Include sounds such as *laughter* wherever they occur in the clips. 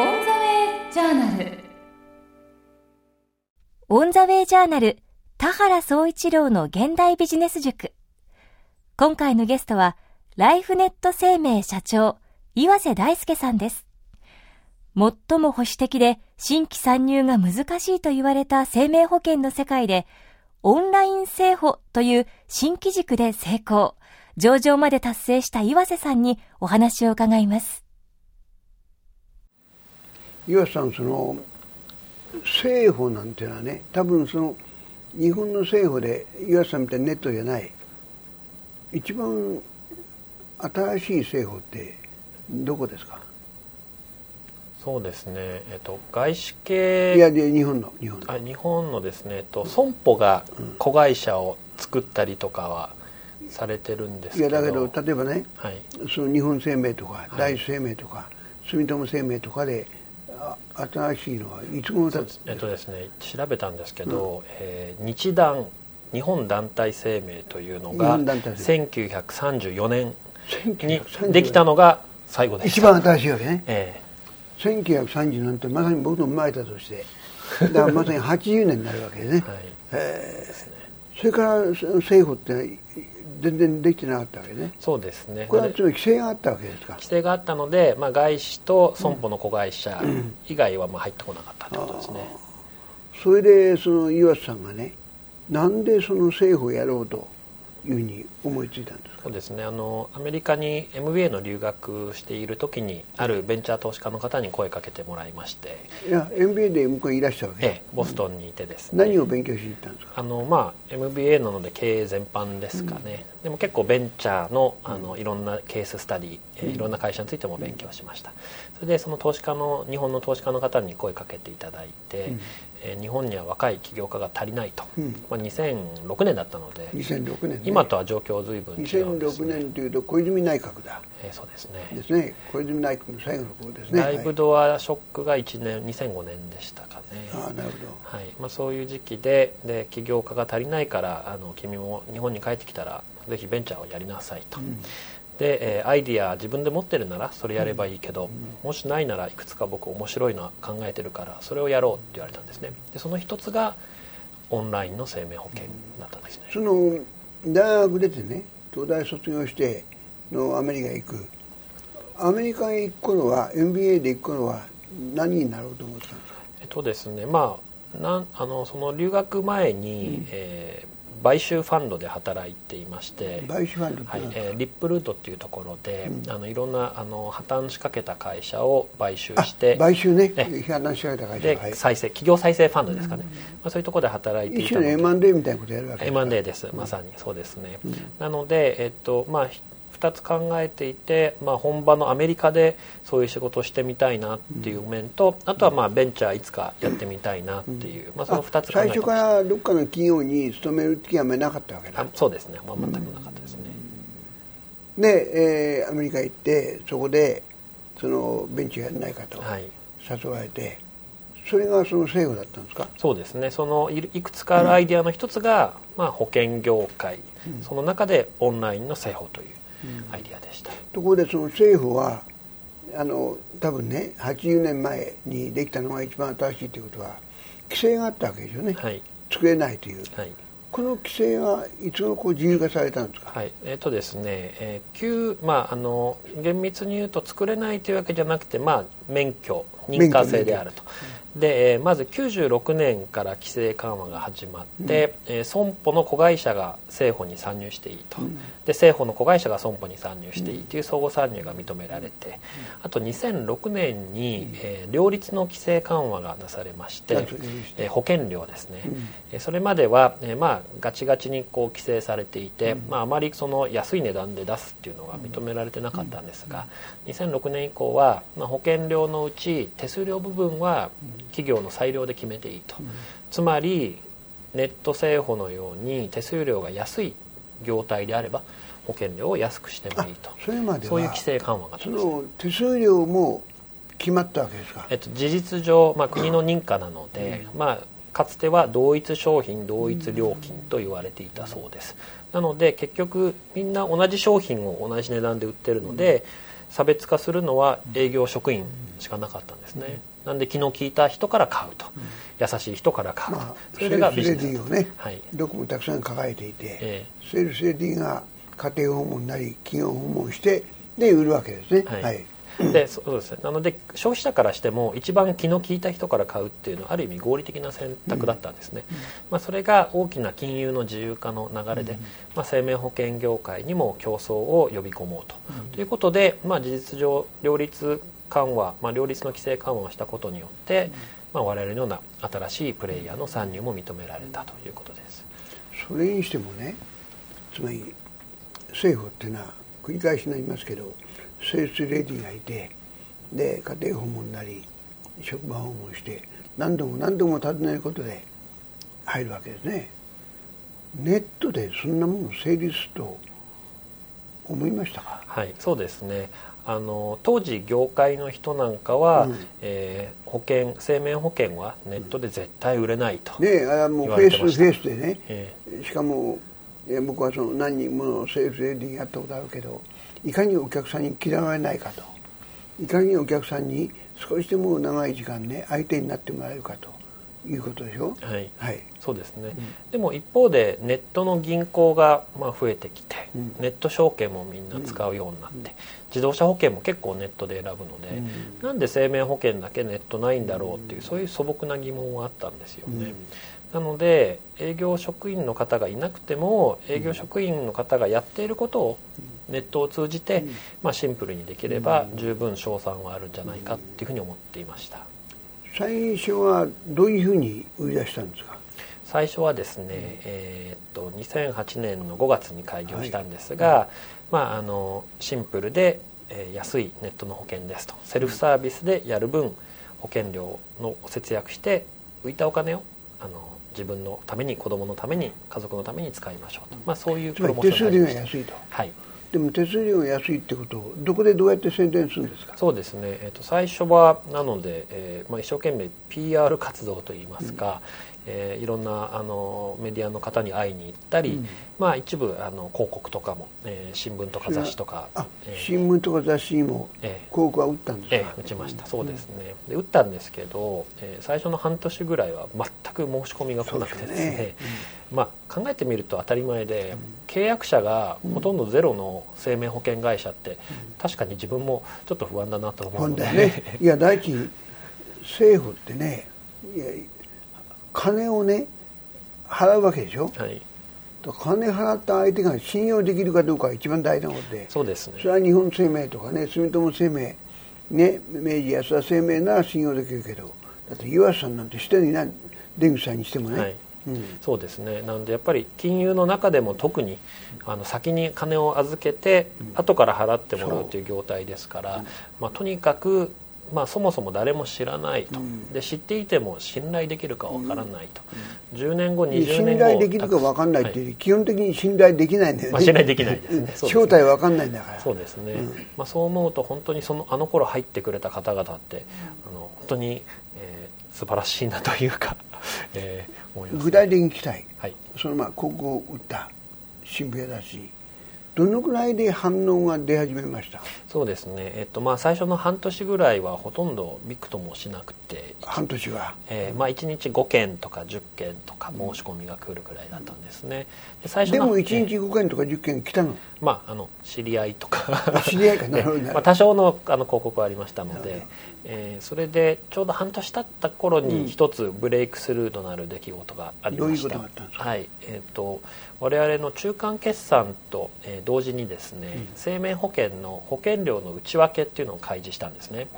オンザウェイジャーナル。オンザウェイジャーナル田原総一郎の現代ビジネス塾。今回のゲストはライフネット生命社長岩瀬大輔さんです。最も保守的で新規参入が難しいと言われた生命保険の世界でオンライン製保という新規軸で成功。上場まで達成した岩瀬さんにお話を伺います。岩瀬さんその政府なんていうのはね多分その日本の政府で岩瀬さんみたいにネットじゃない。一番新しい政府ってどこですか？そうですね、えっと、外資系いやで日本の日本の。あ日本のですね、えっと、損保が子会社を作ったりとかはされてるんですけど。いやだけど例えばね、はい、その日本生命とかい。第一生命とか、住友生命とかであ新しいのはいつ頃だえっとですね調べたんですけど、えー日団日本団体生命というの日が本団体生1934年に1930できたのが最後でした。一番新しいわけね。え1930なんてまさに僕の生まれたとしてだからまさに80年になるわけでね。えはい。へですねそれから政府って全然できてなかったわけね。そうですね。これはでつまり規制があったわけですか。規制があったので、まあ、外資と損保の子会社以外はまあ入ってこなかったということですね、それでその岩瀬さんがねなんでその政府をやろうというふうに思いついたんですかそうですね。あのアメリカに MBA の留学している時にあるベンチャー投資家の方に声かけてもらいまして、いや MBA で向こうにいらっしゃるわけ、ええ、ボストンにいてですね。何を勉強しに行ったんですか？あのまあ MBA なので経営全般ですかね、でも結構ベンチャーのあのいろんなケーススタディ、えーいろんな会社についても勉強しました。それでその投資家の日本の投資家の方に声かけていただいて、うんえー日本には若い起業家が足りないと、うん。まあ、2006年だったので2006年、ね、今とは状況随分違う。んです2006ね年というと小泉内閣だ。えーそうですね。ですね。小泉内閣の最後の頃ですね。ライブドアショックが1年2005年でしたかね。はい、ああなるほはい。まあ、そういう時期でで起業家が足りないからあの君も日本に帰ってきたらぜひベンチャーをやりなさいと、ど、うんで、えーアイディア自分で持ってるならそれやればいいけど、もしないならいくつか僕面白いのは考えてるからそれをやろうって言われたんですね。でその一つがオンラインの生命保険だったんですね、その大学出てね東大卒業してのアメリカへ行く。アメリカへ行く頃は MBA で行く頃は何になろうと思ってたんですか？えっとですねまあなんあのその留学前に、えー買収ファンドで働いていまして買収ファンドはいえーリップルートっていうところで、うん。あのいろんなあの破綻しかけた会社を買収あして買収ね。え批判しられた会社。ではい。再生企業再生ファンドですかね、まあ、そういうところで働いてい一種のたので M&A みたいなことやるわけですか？M&A です。まさにそうですね、なので、えっとまあ、ひ2つ考えていて、まあ、本場のアメリカでそういう仕事をしてみたいなっていう面と、あとはまあベンチャーいつかやってみたいなっていう、まあ、その2つ考え最初からどっかの企業に勤める気はなかったわけだ。あそうですね、まあ、全くなかったですね、で、えーアメリカ行ってそこでそのベンチャーやらないかとはい。誘われて、それがその政府だったんですか？そうですね。そのいいくつかあるアイデアの一つが、まあ、保険業界、その中でオンラインの製法というアイデアでした、ところでその政府はあの多分ね80年前にできたのが一番新しいということは規制があったわけですよね、はい。作れないという。はい。この規制はいつ頃こう自由化されたんですか、はい。えーとですねえー旧まあ、あの厳密に言うと作れないというわけじゃなくて、まあ、免許認可制であるとで、えーまず96年から規制緩和が始まって、えー損保の子会社が政保に参入していいと、で政保の子会社が損保に参入していいという相互参入が認められて、あと2006年に、えー両立の規制緩和がなされまして、えー保険料ですね、えーそれまでは、えーまあ、ガチガチにこう規制されていて、まあ、あまりその安い値段で出すっていうのが認められてなかったんですが、2006年以降は、まあ、保険料のうち手数料部分は企業の裁量で決めていいと、つまりネット製法のように手数料が安い業態であれば保険料を安くしてもいいと。それまではそういう規制緩和がその手数料も決まったわけですか？えっと、事実上、まあ、国の認可なので、まあ、かつては同一商品同一料金と言われていたそうです。なので結局みんな同じ商品を同じ値段で売ってるので、差別化するのは営業職員しかなかったんですね、なんで気の利いた人から買うと、優しい人から買うと、まあ、それがビジセールスレネスディをね、はい。どこもたくさん抱えていて、えセールスレディが家庭訪問なり企業訪問してで売るわけですね。はい。はいでそうですね。なので消費者からしても一番気の利いた人から買うっていうのはある意味合理的な選択だったんですね、まあ、それが大きな金融の自由化の流れで、まあ、生命保険業界にも競争を呼び込もうと、ということで、まあ、事実上両立緩和、まあ、両立の規制緩和をしたことによって、まあ、我々のような新しいプレイヤーの参入も認められたということです、それにしてもねつまり政府っていうのは繰り返しになりますけどセールスレディがいてで家庭訪問なり職場訪問して何度も何度も訪ねることで入るわけですね。ネットでそんなもの成立すると思いましたか？はい、そうですね。あの当時業界の人なんかは、うん。えー保険生命保険はネットで絶対売れないと、ねえあれはもう言フェイスフェイスでね、え。しかもいや僕はその何人ものセールスレディやったことあるけどいかにお客さんに嫌われないかと。いかにお客さんに少しでも長い時間ね相手になってもらえるかということでしょ。はい。はい。そうですね、でも一方でネットの銀行がまあ増えてきて、うん。ネット証券もみんな使うようになって、自動車保険も結構ネットで選ぶので、なんで生命保険だけネットないんだろうっていうそういう素朴な疑問はあったんですよね、なので営業職員の方がいなくても営業職員の方がやっていることをネットを通じて、まあ、シンプルにできれば十分賞賛はあるんじゃないかっていうふうに思っていました。最初はどういうふうに売り出したんですか？最初はですね、えーっと2008年の5月に開業したんですが、まあ、あのシンプルで、えー安いネットの保険ですと。セルフサービスでやる分保険料の節約して浮いたお金をあの自分のために子供のために家族のために使いましょうと、まあ、そういうプロモーションになりました。はいでも手数料が安いってことをどこでどうやって宣伝するんですか？そうですね、えー、と最初はなので、えーまあ、一生懸命 PR 活動といいますか、えーいろんなあのメディアの方に会いに行ったり、まあ、一部あの広告とかも、えー新聞とか雑誌とか、あえー。新聞とか雑誌にもええ広告は打ったんですか、ええ打ちました。そうですね、で打ったんですけど、えー最初の半年ぐらいは全く申し込みが来なくてですね。そうですね。まあ、考えてみると当たり前で、契約者がほとんどゼロの生命保険会社って、確かに自分もちょっと不安だなと思うので。ね。いや第一政府ってねいや金をね払うわけでしょ？はい、と金払った相手が信用できるかどうかが一番大事なことで。そうですね。それは日本生命とかね住友生命ね明治安田生命なら信用できるけどだって岩瀬さんなんてしてにない出口さんにしてもね、はい。うん、そうですね。なのでやっぱり金融の中でも特にあの先に金を預けて後から払ってもらうという業態ですから、まあ、とにかく、まあ、そもそも誰も知らないと、で知っていても信頼できるかわからないと、10年後20信年後頼できるか分かんないってい。うより基本的に信頼できないんだよね、まあ信頼できないですね。正体分かんないんだから。そうですね、まあ、そう思うと本当にそのあの頃入ってくれた方々ってあの本当に、えー素晴らしいなというか、*laughs* えー思います、具体的に聞きたい。はい。そのまあ広告を打った新聞屋だしどのくらいで反応が出始めました？そうですね、えっとまあ、最初の半年ぐらいはほとんどびくともしなくて、半年は。えーまあ、1日5件とか10件とか申し込みが来るぐらいだったんですね。で最初の。でも1えー日5件とか10件来たの？まあ、あの知り合いとか。知り合いかな。*laughs* まあ、多少のあの広告はありましたので、えーそれでちょうど半年経った頃に一つブレイクスルーとなる出来事がありました、どうんはい。えー、と我々の中間決算と、えー同時にですね、生命保険の保険料の内訳っていうのを開示したんですね。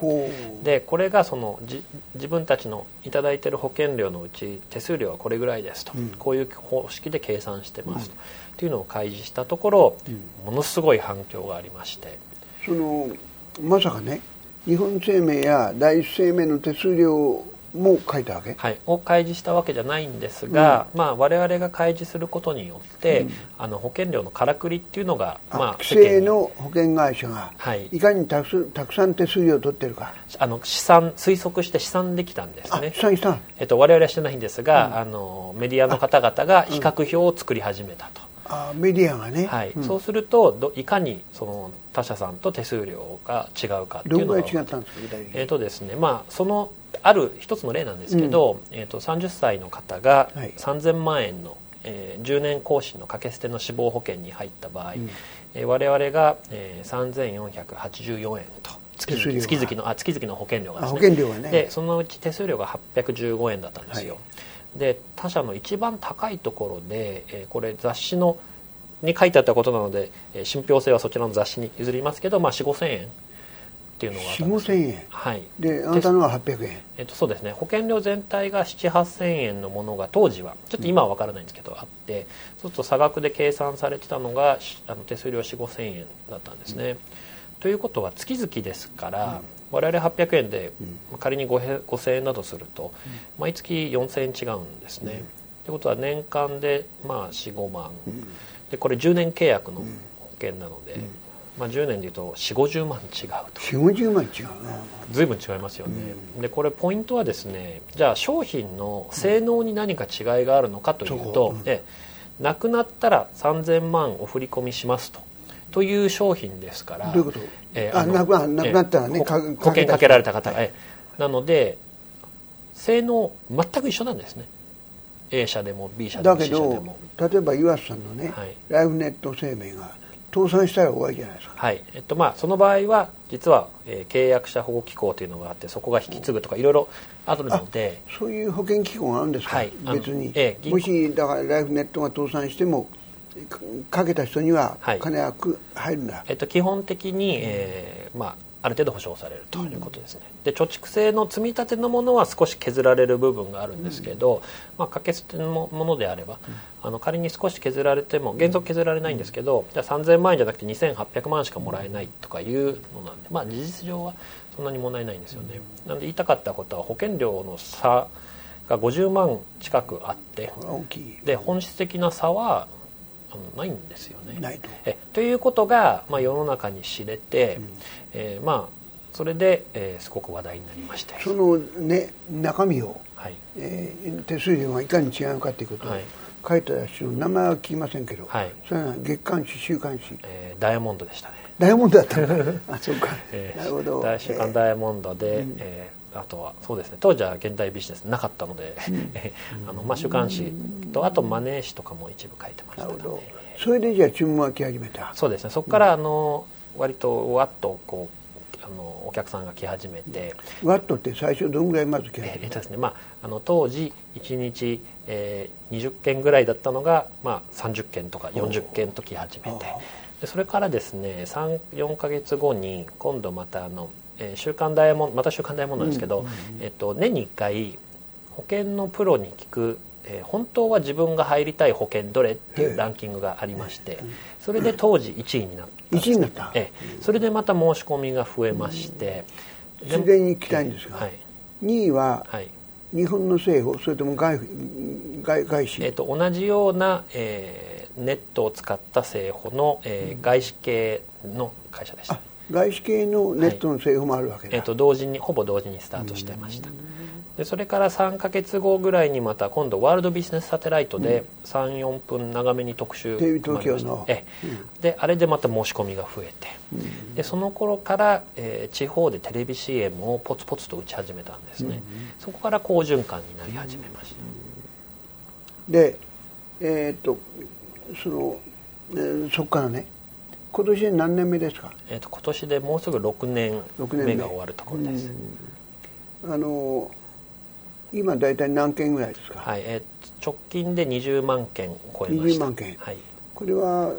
でこれがそのじ自分たちのいただいている保険料のうち手数料はこれぐらいですと、こういう方式で計算してますと、っていうのを開示したところ、ものすごい反響がありまして。そのまさかね日本生命や第一生命の手数料も書いたわけ？はい、を開示したわけじゃないんですが、まあ、我々が開示することによって、あの保険料のからくりっていうのが、あまあ、規制の保険会社がはい。いかにたくさんたくさん手数料を取ってるか。あの試算推測して試算できたんですあね試算したえっと、我々はしてないんですが、あのメディアの方々が比較表を作り始めたと。あメディアがね、はい。うん。そうするとどいかにその他社さんと手数料が違うかっていうのが違ったんですかえーとですねまあ、そのある一つの例なんですけど、えー、と30歳の方がはい。3000万円の、えー10年更新の掛け捨ての死亡保険に入った場合、ん。えー我々が、えー、3484円と月々月々のあ月々の保険料がであすね。保険料がね。でそのうち手数料が815円だったんですよ、はで他社の一番高いところで、えーこれ雑誌のに書いてあったことなので、えー信憑性はそちらの雑誌に譲りますけど、まあ、4 5 0 0 0円っていうのがあった4 5んです千円。はい。であなたのは800円。えっと、そうですね。保険料全体が7 8千円のものが当時はちょっと今は分からないんですけど、あってそうすると差額で計算されてたのがしあの手数料4 5千円だったんですね、ということは月々ですから、我々800円で、仮に 5, 5000円だとすると、毎月4000円違うんですね、ってことは年間でまあ45万、でこれ10年契約の保険なので、まあ、10年でいうと4 5 0万違うと。4 5 0万違うな随分違いますよね、でこれポイントはですねじゃあ商品の性能に何か違いがあるのかというそと、ううん。ええなくなったら3000万お振り込みしますとという商品ですからどういうこと？えのあなくななくなったらねええかほ保険かけられた方が、はい。ええなので性能全く一緒なんですね。A 社でも B 社でもだけ C 社でども。例えば岩瀬さんのね、はい。ライフネット生命が倒産したら終わりじゃないですか。はい。えっとまあ、その場合は実は、えー契約者保護機構というのがあってそこが引き継ぐとかいろいろあるのでそういう保険機構があるんですか、はい。別に、ええ銀行もしだからライフネットが倒産してもかかけた人にははい。金がく入るんだ、えっと、基本的に、えーまあ、ある程度保証されるということですね、で貯蓄性の積み立てのものは少し削られる部分があるんですけど、まあ、掛け捨てのものであれば、あの仮に少し削られても原則削られないんですけど、じゃあ3000万円じゃなくて2800万しかもらえないとかいうのなん。で、まあ、事実上はそんなに問題ないんですよね、なので言いたかったことは保険料の差が50万近くあって大きい。で本質的な差はあのないんですよね。ないと。えということが、まあ、世の中に知れて、えーまあそれで、えーすごく話題になりましてそのね中身を、はい。えー手数料がいかに違うかということをはい。書いた人の名前は聞きませんけど、はい。それは月刊誌週刊誌。えーダイヤモンドでしたね、ダイヤモンドだったあそうか、*laughs* えーなるほど。大週刊ダイヤモンドで、えーあとはそうですね。当時は現代ビジネスなかったので、えー *laughs* あのまあ、週刊誌とあとマネー誌とかも一部書いてましたのでなるほど。それでじゃあ注文が来始めた。そうですね。そこからあの割とわっとこうあのお客さんが来始めて、ワットって最初どんぐらいまず来始えーえめったとですね。まあ、あの当時1日、えー20件ぐらいだったのが、まあ、30件とか40件と来始めて。でそれからですね34か月後に今度またあの、えー週刊ダイヤモンドまた週刊ダイヤモンドなんですけど、えっと年に1回保険のプロに聞く、えー本当は自分が入りたい保険どれっていうランキングがありましてそれで当時1位になったんです1位になった。ええ。それでまた申し込みが増えまして、でついでに聞きたいんですが、はい。2位ははい。日本の政府それとも外外外資、えー、と同じような、えーネットを使った製法の、えー外資系の会社でした。あ、外資系のネットの政府もあるわけだ、えー、と同時にほぼ同時にスタートしてました。でそれから3か月後ぐらいにまた今度ワールドビジネスサテライトで34分長めに特集テレビ東京の。ええ。であれでまた申し込みが増えて、でその頃から、えー地方でテレビ CM をポツポツと打ち始めたんですね、そこから好循環になり始めました、でえーっとその、えーそこからね今年で何年目ですか？えー、と今年でもうすぐ6年6年目。目が終わるところです、あの今大体何件ぐらいですか、はいえー直近で20万件を超えました。20万件。はい。これは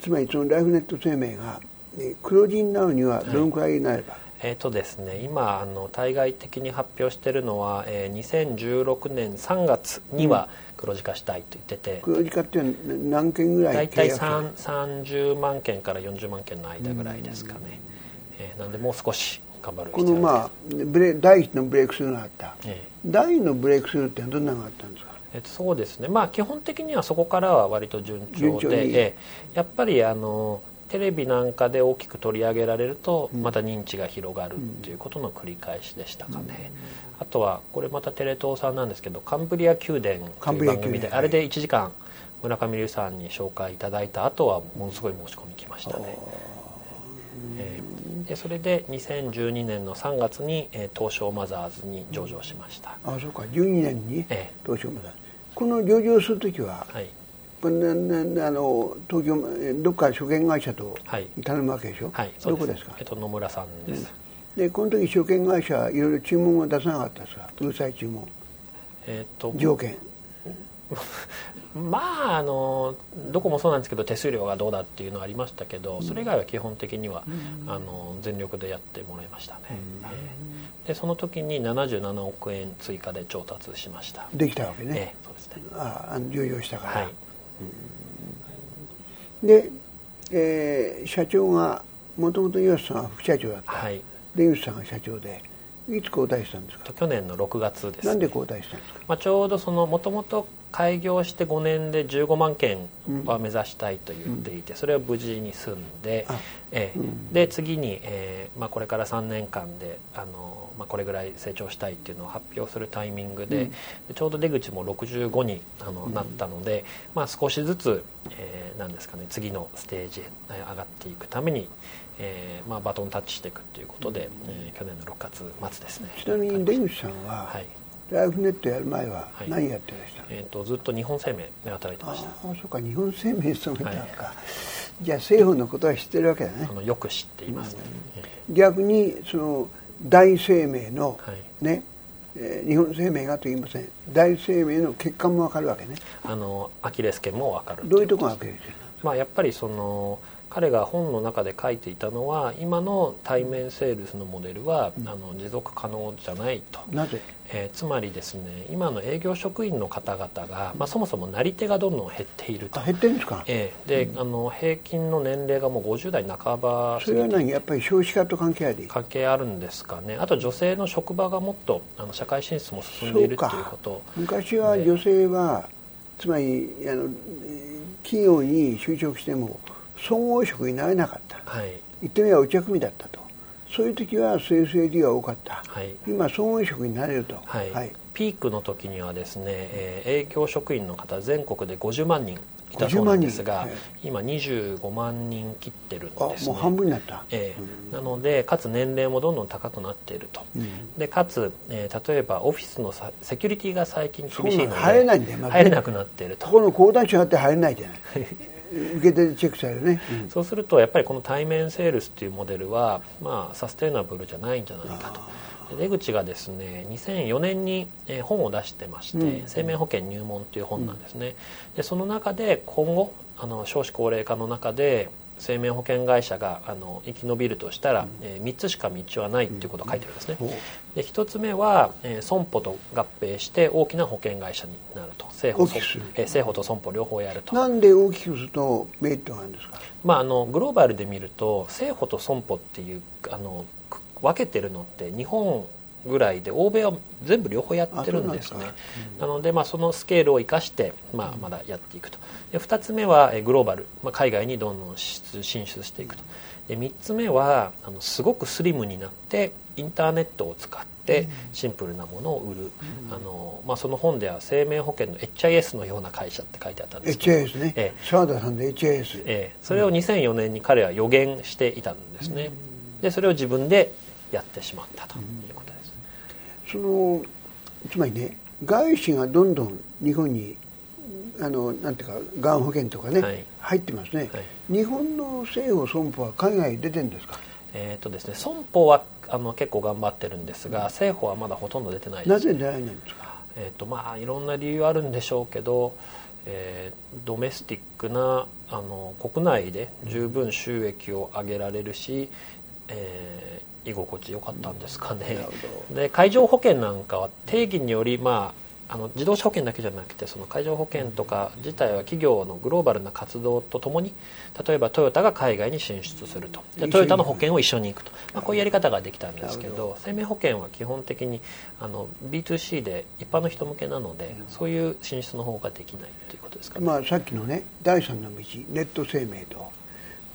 つまりそのライフネット生命がえー黒字になるにはどのくらいになれば、えーとですね、今あの対外的に発表しているのは、えー2016年3月には黒字化したいと言ってて、黒字化っていうのは何件ぐらい大体契約者3 30万件から40万件の間ぐらいですかね、えーなんでもう少し頑張るこのまあブレ第一のブレイクスルーがあった、え第二のブレイクスルーってどんなのがあったんですか？えっと、そうですね。まあ基本的にはそこからは割と順調でええ。やっぱりあのテレビなんかで大きく取り上げられるとまた認知が広がるっていうことの繰り返しでしたかね、あとはこれまたテレ東さんなんですけど「カンブリア宮殿」という番組であれで1時間村上龍さんに紹介いただいた後はものすごい申し込み来ましたね、えーでそれで2012年の3月に、えー東証マザーズに上場しました、あそうか。12年にえ。東証マザーズ。この上場する時は、はいあの東京えどっか証券会社とはい。頼むわけでしょ、はいそうどこですか？えっと野村さんです、でこの時証券会社はいろいろ注文を出さなかったですか？うるさい注文。えっと条件。*laughs* まああのどこもそうなんですけど手数料がどうだっていうのはありましたけどそれ以外は基本的には、あの全力でやってもらいましたね、えー。でその時に77億円追加で調達しました。できたわけね、ええそうですね。ああの上場したから、はいで、えー社長がもともと岩瀬さんは副社長だった、はい。で岩瀬さんが社長でいつ交代したんですか？と去年の6月ですなんで交代したんですか？まあ、ちょうどそのもともと開業して5年で15万件は目指したいと言っていて、それを無事に済んであ、ええ。で次に、えーまあ、これから3年間であの、まあ、これぐらい成長したいっていうのを発表するタイミングで,、でちょうど出口も65にあの、なったので、まあ、少しずつ、えーなんですかね、次のステージへえー上がっていくために、えーまあ、バトンタッチしていくということで、えー去年の6月末ですね。ちなみに出口さんは、はいライフネットやる前ははい。何やってらした、えー、とずっと日本生命で働いてました。ああそうか日本生命に勤めたのか、じゃあ政府のことは知ってるわけだね。あのよく知っていますね、逆にその大生命の、はい。ね、えー日本生命がと言いません。大生命の欠陥もわかるわけね。あのアキレス腱も分かるどういうとこがが悪影響まあ、やっぱりその彼が本の中で書いていたのは今の対面セールスのモデルは、あの持続可能じゃないと、なぜ？えーつまりですね今の営業職員の方々が、まあ、そもそもなり手がどんどん減っていると。あ、減ってるんですか、えーで、あの平均の年齢がもう50代半ば過それは何やっぱり少子化と関係あり？関係あるんですかね。あと女性の職場がもっとあの社会進出も進んでいるっていうこと。昔は女性はつまりあのえー企業に就職しても総合職になれなかった。はい。言ってみればお茶組だったとそういう時は生成 D は多かった、はい。今総合職になれると。はい。ピークの時にはですね、えー営業職員の方全国で50万人いたそうなんですが、50万人今25万人切ってるんあですね。もう半分になった、ええ。なのでかつ年齢もどんどん高くなっていると、でかつ、えー例えばオフィスのさセキュリティが最近厳しいので入れないんだよ。まず入れなくなっていると。ここの講談社って入れないじゃない *laughs* 受け手でチェックされるね、そうするとやっぱりこの対面セールスっていうモデルは、まあ、サステナブルじゃないんじゃないかと。で出口がですね2004年にえー本を出してまして「生命保険入門」という本なんですね。でその中で今後あの少子高齢化の中で生命保険会社があの生き延びるとしたら、え3つしか道はないっていうことを書いてるんですね、うん。で1つ目は、えー損保と合併して大きな保険会社になると。政保大きくする。えー政保と損保両方やると。なんで大きくするとメリットがあるんですか？まあ、あのグローバルで見ると政保と損保っていうあのく分けてるのって日本ぐらいで欧米は全部両方やってるんですね。なんでなので、まあ、そのスケールを生かして、まあ、まだやっていくと。で2つ目はえグローバル、まあ、海外にどんどん進出していくと。で3つ目はあのすごくスリムになってインターネットを使ってシンプルなものを売る、あのまあ、その本では生命保険の HIS のような会社って書いてあったんですけど。HIS ね。ええ。澤田さんで HIS、ええ、それを2004年に彼は予言していたんですね、でそれを自分でやってしまったと。いうそのつまりね外資がどんどん日本にあのなんていうかがん保険とかね、はい。入ってますね、はい。日本の政府損保は海外に出てるんですか？えーとですね、損保はあの結構頑張ってるんですが政府はまだほとんど出てないです。なぜ出ないんですか？えーとまあ、いろんな理由あるんでしょうけど、えードメスティックなあの国内で十分収益を上げられるし、えー居心地良かったんですかね。で海上保険なんかは定義により、まあ、あの自動車保険だけじゃなくてその海上保険とか自体は企業のグローバルな活動とともに例えばトヨタが海外に進出すると。でトヨタの保険を一緒に行くと、まあ、こういうやり方ができたんですけど生命保険は基本的にあの B2C で一般の人向けなのでそういう進出の方ができないということですかね、まあさっきのね第三の道ネット生命と。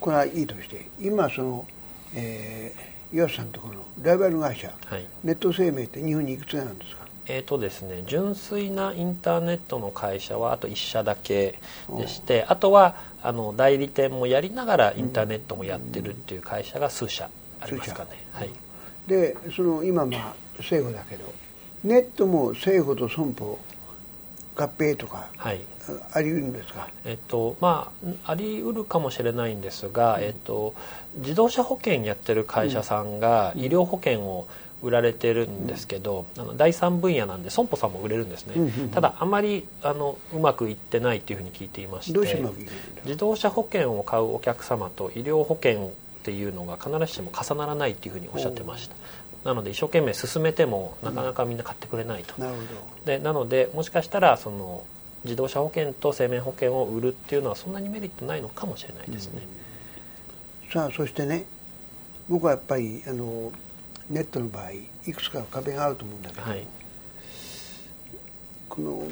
これはいいとして今その、えー、岩瀬さんのところのライバル会社。はい。ネット生命って日本にいくつなんですか？えーとですね、純粋なインターネットの会社はあと1社だけでしてあとはあの代理店もやりながらインターネットもやってるっていう会社が数社ありますかね、はい、でその今まあ政府だけどネットも政府と損保合併とか、はい、あり得るんですか、えっとまあ、あり得るかもしれないんですが、うん、えっと、自動車保険やってる会社さんが医療保険を売られてるんですけど、うん、あの第三分野なんで損保さんも売れるんですね、うんうんうん、ただあまりあのうまくいってないっていうふうに聞いていまして自動車保険を買うお客様と医療保険っていうのが必ずしも重ならないっていうふうにおっしゃってましたなので一生懸命進めてもなかなかみんな買ってくれないと、なるほど。でなのでもしかしたらその自動車保険と生命保険を売るっていうのはそんなにメリットないのかもしれないですね、うん、さあそしてね僕はやっぱりあのネットの場合いくつか壁があると思うんだけど、はい、この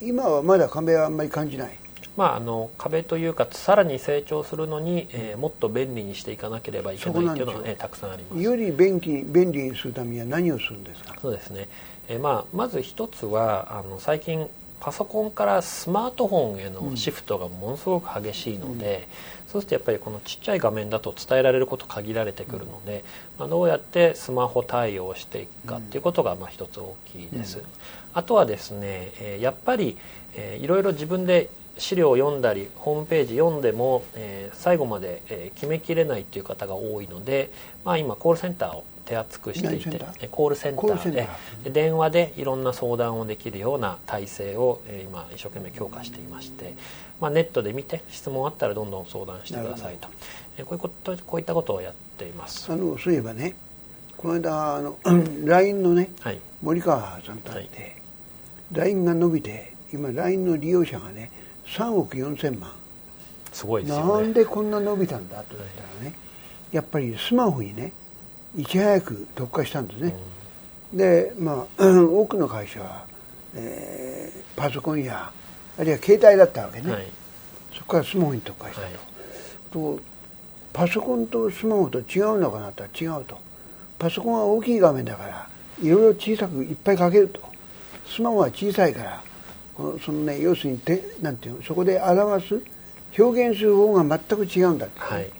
今はまだ壁はあんまり感じない？まあ、あの壁というかさらに成長するのに、えー、もっと便利にしていかなければいけないというのは、ね、たくさんあります。より便利便利にするためには何をするんですか？そうですね、えーまあ、まず一つはあの最近パソコンからスマートフォンへのシフトがものすごく激しいので、うん、そうするとやっぱりこのちっちゃい画面だと伝えられること限られてくるので、まあ、どうやってスマホ対応していくかっていうことがまあ一つ大きいです、うん、あとはですね、えー、やっぱり、えー、いろいろ自分で資料を読んだりホームページ読んでも、えー、最後まで、えー、決めきれないという方が多いので、まあ、今コールセンターを手厚くしていてコールセンター。で電話でいろんな相談をできるような体制を、えー、今一生懸命強化していまして、まあ、ネットで見て質問あったらどんどん相談してくださいと、えー、こういうことこういったことをやっています。あのそういえばねこの間あの *clears throat* LINE のね、はい、森川さんと会って、はい、LINE が伸びて今 LINE の利用者がね3億4千万すごいですよ、ね、なんでこんな伸びたんだと言ったらね、やっぱりスマホにね。いち早く特化したんですね、うん、でまあ *clears throat* 多くの会社は、えー、パソコンやあるいは携帯だったわけね、はい、そこからスマホに特化したと。はい、とパソコンとスマホと違うのかなとは違うと。パソコンは大きい画面だからいろいろ小さくいっぱい書けると。スマホは小さいからそのね要するにてなんていうのそこで表す表現する方が全く違うんだはい、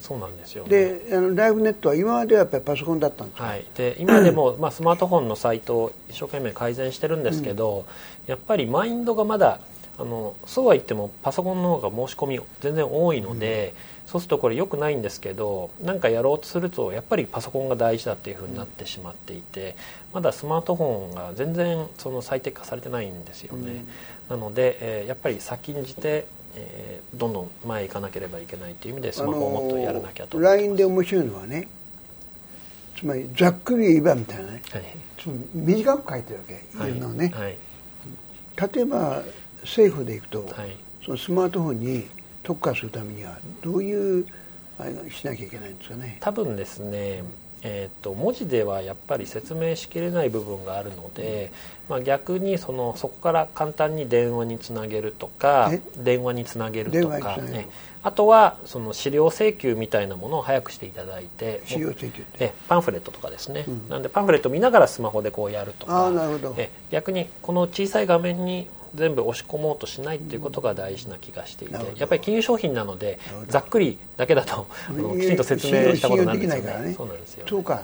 そうなんですよ、ね、であのライフネットは今まではやっぱりパソコンだったんです。はい、で今でも、まあ、スマートフォンのサイトを一生懸命改善してるんですけど、うん、やっぱりマインドがまだあのそうは言ってもパソコンの方が申し込み全然多いので、うん、そうするとこれ良くないんですけど何かやろうとするとやっぱりパソコンが大事だっていうふうになってしまっていてまだスマートフォンが全然その最適化されてないんですよね、うん、なので、えー、やっぱり先んじてえー、どんどん前へ行かなければいけないという意味でスマホをもっとやらなきゃと LINE で面白いのはねつまりざっくり言えばみたいなね、はい、短く書いてるわけい。ろんなね、はいはい、例えば政府でいくと、そのスマートフォンに特化するためにはどういうあれしなきゃいけないんですかね？多分ですねえーと、文字ではやっぱり説明しきれない部分があるので、まあ、逆にそのそこから簡単に電話につなげるとか電話につなげるとか、ね、あとはその資料請求みたいなものを早くしていただいて資料請求って。パンフレットとかですね、うん、なんでパンフレット見ながらスマホでこうやるとかなるほど。え逆にこの小さい画面に全部押し込もうとしないっていうことが大事な気がしていて、やっぱり金融商品なのでざっくりだけだときちんと説明したことなんですよね。そうなんですよ、ね、そうか。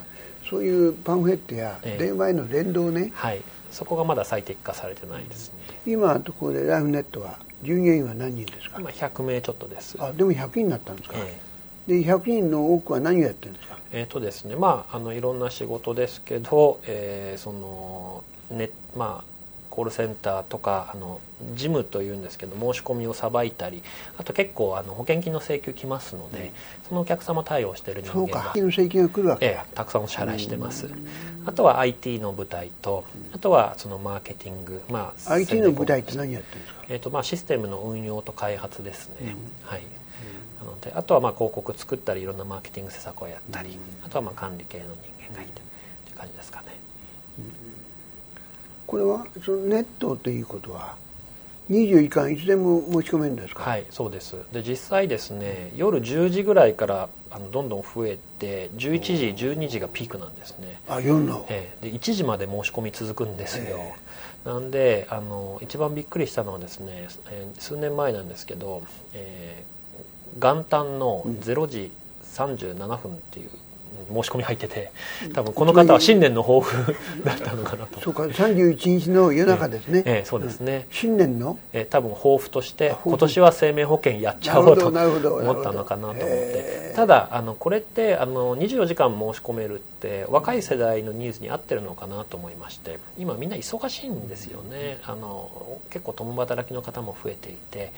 そういうパンフレットや電話への連動ね、えはい。そこがまだ最適化されてないですね。今のところでライフネットは従業員は何人ですか？今100名ちょっとです。あでも100人になったんですか、えで100人の多くは何をやってるんですか？えっ、とですね。まああのいろんな仕事ですけど、えー、そのねまあコールセンターとかあの事務というんですけど申し込みをさばいたりあと結構あの保険金の請求来ますので、うん、そのお客様対応している人間が金の請求が来るわけ、ええ、たくさんお支払いしてます、あとは IT の部隊とあとはそのマーケティング、まあ、IT の部隊って何やってるんですか、えーとまあ、システムの運用と開発ですね、うん、はい。なのであとはまあ広告作ったりいろんなマーケティング施策をやったり、あとはまあ管理系の人間がいてっていう感じですかね、これはそのネットということは24時間いつでも持ち込めるんですか？はいそうです。で実際ですね夜10時ぐらいからあのどんどん増えて11時12時がピークなんですね。あ夜の。ええ。で1時まで申し込み続くんですよ、なんであの一番びっくりしたのはですね、えー数年前なんですけど、えー元旦の0時37分っていう申し込み入ってて多分この方は新年の抱負だったのかなと。そうか31日の夜中ですね、ええそうですね、新年の？えー多分抱負として今年は生命保険やっちゃおうと思ったのかなと思っへてただあのこれってあの24時間申し込めるって若い世代のニーズに合ってるのかなと思いまして今みんな忙しいんですよね。あの結構共働きの方も増えていて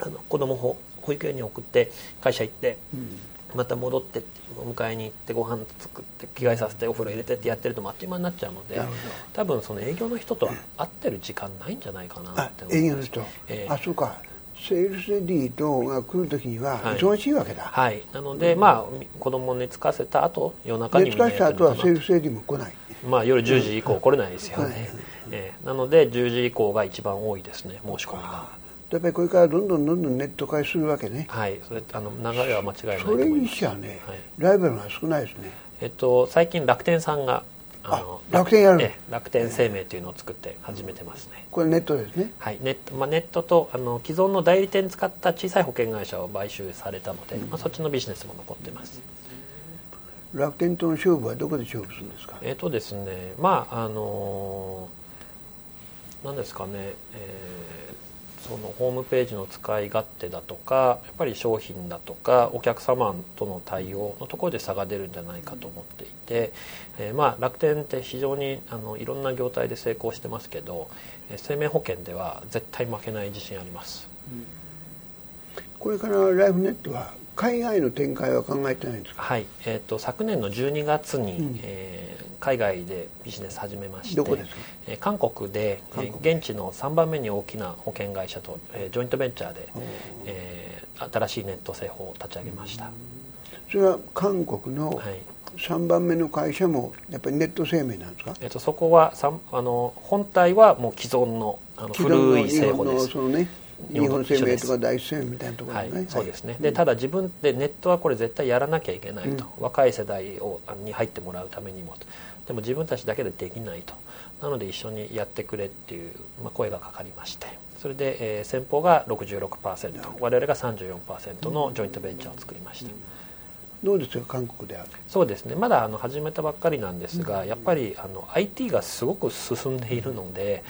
あの子供を保育園に送って会社行ってまた戻ってお迎えに行ってご飯作って着替えさせてお風呂入れてってやってるとあっという間になっちゃうので多分その営業の人と合ってる時間ないんじゃないかなあって思います営業の人、ええ。あそうか。セールスレディとが来るときにははい。忙しいわけだ、はい。なので、まあ子供を寝つかせた後夜中に熱かした後はセールルスレディも来ない。まあ夜10時以降来れないですよはい。ね、ええ。なので10時以降が一番多いですね申し込みがやっぱりこれからどんどんどんどんネット化するわけね。はいそれあの流れは間違いないとそれに思います。しちゃね、はい。ライバルが少ないですね。えっと最近楽天さんがあ楽天やるええ楽天生命というのを作って始めてますね。これネットですね。はいネットまあ、ネットとあの既存の代理店使った小さい保険会社を買収されたので、まあ、そっちのビジネスも残ってます。楽天との勝負はどこで勝負するんですか？えっ、とですねまああの何ですかね、えーそのホームページの使い勝手だとかやっぱり商品だとかお客様との対応のところで差が出るんじゃないかと思っていて、えーまあ、楽天って非常にあのいろんな業態で成功してますけど生命保険では絶対負けない自信あります。これからライフネットは海外の展開は考えてないんですか？はい、えー、と昨年の12月に、うん。えー海外でビジネス始めましてどこですか？えー韓国で韓国。えー現地の3番目に大きな保険会社と、えージョイントベンチャーで、えー新しいネット製法を立ち上げました、それは韓国のはい。3番目の会社もやっぱりネット生命なんですか？えー、とそこはあの本体はもう既存のあの古い製法です。ね日本生命とか第一生命みたいなところはいね、はい。そうですね。でただ自分でネットはこれ絶対やらなきゃいけないと、若い世代をあに入ってもらうためにもと。でも自分たちだけでできないと。なので一緒にやってくれっていう、まあ、声がかかりまして。それで、えー先方が66%我々が34%のジョイントベンチャーを作りました、どうですか？韓国では？そうですね。まだあの始めたばっかりなんですが、やっぱりあの IT がすごく進んでいるので、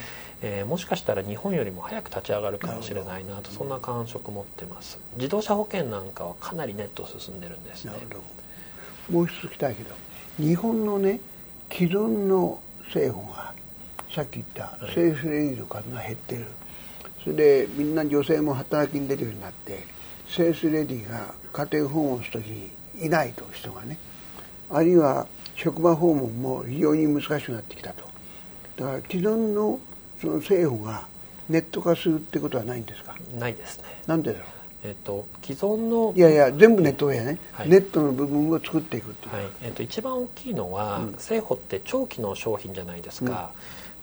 えーもしかしたら日本よりも早く立ち上がるかもしれないなとそんな感触持ってます。自動車保険なんかはかなりネット進んでるんですね。なるほど。もう一つ聞きたいけど日本のね既存の生保がさっき言ったセールスレディの数が減ってる。それでみんな女性も働きに出るようになってセールスレディが家庭訪問する時にいないと人がね。あるいは職場訪問も非常に難しくなってきたと。だから既存のその製法がネット化するってことはないんですか？ないですね。なんでだろえっ、と既存のういやいや全部ネットやね、はい。ネットの部分を作っていくっていう、はい。えっと一番大きいのは、うん。生保って長期の商品じゃないですか、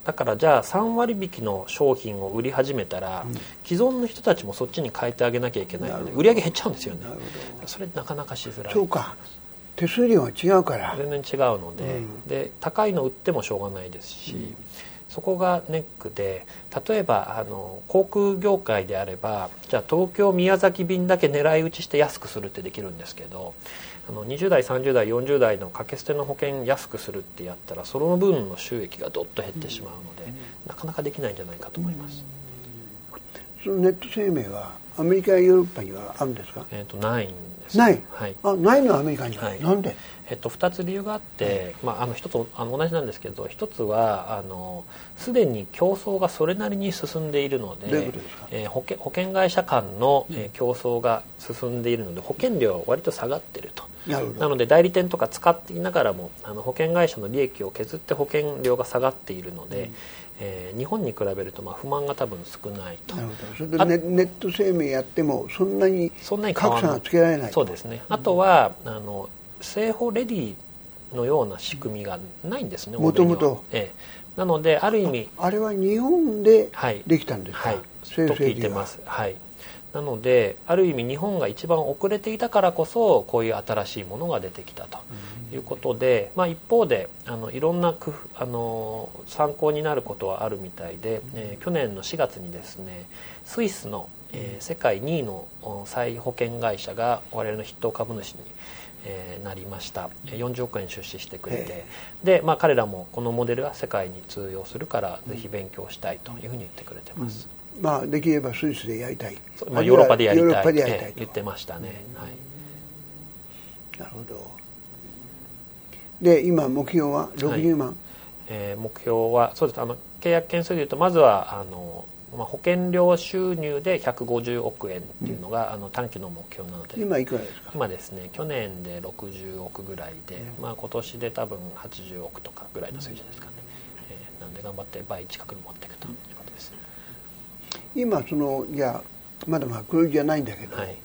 だからじゃあ3割引きの商品を売り始めたら、うん。既存の人たちもそっちに変えてあげなきゃいけないので売り上げ減っちゃうんですよね。なるほそれなかなかしづらい。そうか。手数料が違うから。全然違うので,、うん。で高いの売ってもしょうがないですし、そこがネックで例えばあの航空業界であればじゃあ東京宮崎便だけ狙い撃ちして安くするってできるんですけどあの20代30代40代の掛け捨ての保険安くするってやったらその分の収益がどっと減ってしまうので、なかなかできないんじゃないかと思います、そのネット生命はアメリカやヨーロッパにはあるんですか？えっ、とないんですない。はい。あないのはアメリカに。は、はい。なんで？えっと、2つ理由があって、まあ、あの一つあの同じなんですけど一つはあのすでに競争がそれなりに進んでいるのでどうえー保険保険会社間の、えー競争が進んでいるので保険料は割と下がってると。なので代理店とか使っていながらもあの保険会社の利益を削って保険料が下がっているので、えー日本に比べるとまあ不満が多分少ないと。なるほど。それでネネット生命やってもそんなに格差がつけられないそうですね。あとはあの製法レディのような仕組みがないんですねもともとええ。なのである意味あれは日本ではい。できたんですか、はい。成績がと聞いてます。はいなのである意味日本が一番遅れていたからこそこういう新しいものが出てきたということで、まあ、一方であのいろんな工夫あの参考になることはあるみたいで、えー去年の4月にですねスイスの、えー世界2位のお再保険会社が我々の筆頭株主に、えーなりました。えー40億円出資してくれて。で、まあ、彼らもこのモデルは世界に通用するからぜひ勉強したいというふうに言ってくれてます、まあできればスイスでやりたい。まあ、ヨーロッパでやりたい。りたいええ言ってましたね、はい。なるほど。で今目標は？60万、えー目標はそうです。あの契約件数でいうとまずはあの、まあ、保険料収入で150億円っていうのが、あの短期の目標なので今いくらですか？今ですね去年で60億ぐらいで、まあ、今年で多分80億とかぐらいの水準ですかね、えーなんで頑張って倍近くに持っていくということです、今そのじゃあまだまあ黒字じゃないんだけど、はい。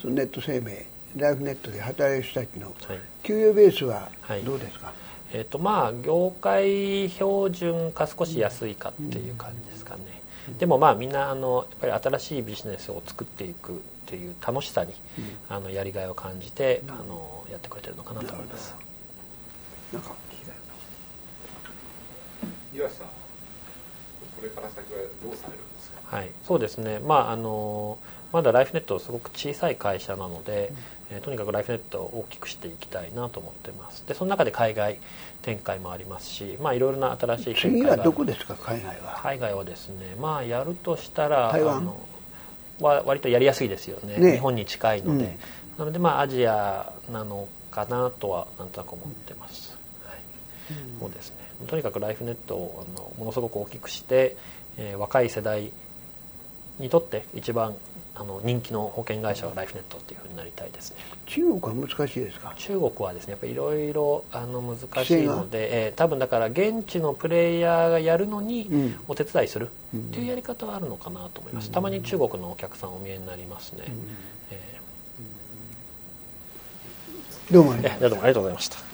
そのネット生命ライフネットで働いる人たちのはい。給与ベースははい。どうですか、えーとまあ、業界標準か少し安いかっていう感じですかね、でもまあみんなあのやっぱり新しいビジネスを作っていくっていう楽しさに、あのやりがいを感じて、あのやってくれてるのかなと思います、なんか聞きたい岩瀬さん、これから先はどうされるんですか。はい、そうですね、まあ、あのまだライフネットすごく小さい会社なので、えーとにかくライフネットを大きくしていきたいなと思ってます。でその中で海外展開もありますし、まあ、いろいろな新しい展開が次はどこですか海外は？海外はですねまあやるとしたら台湾？あのは割とやりやすいですよね。ね。日本に近いので、うん。なのでまあアジアなのかなとはなんとなく思ってます、はい。そうですね。とにかくライフネットをあのものすごく大きくして、えー若い世代にとって一番あの人気の保険会社はライフネットっていうふうになりたいですね。中国は難しいですか？中国はですねやっぱりいろいろあの難しいので、えー多分だから現地のプレイヤーがやるのにうん。お手伝いするっていうやり方はあるのかなと思います、たまに中国のお客さんお見えになりますね、うもありがとうーえどうもありがとうございました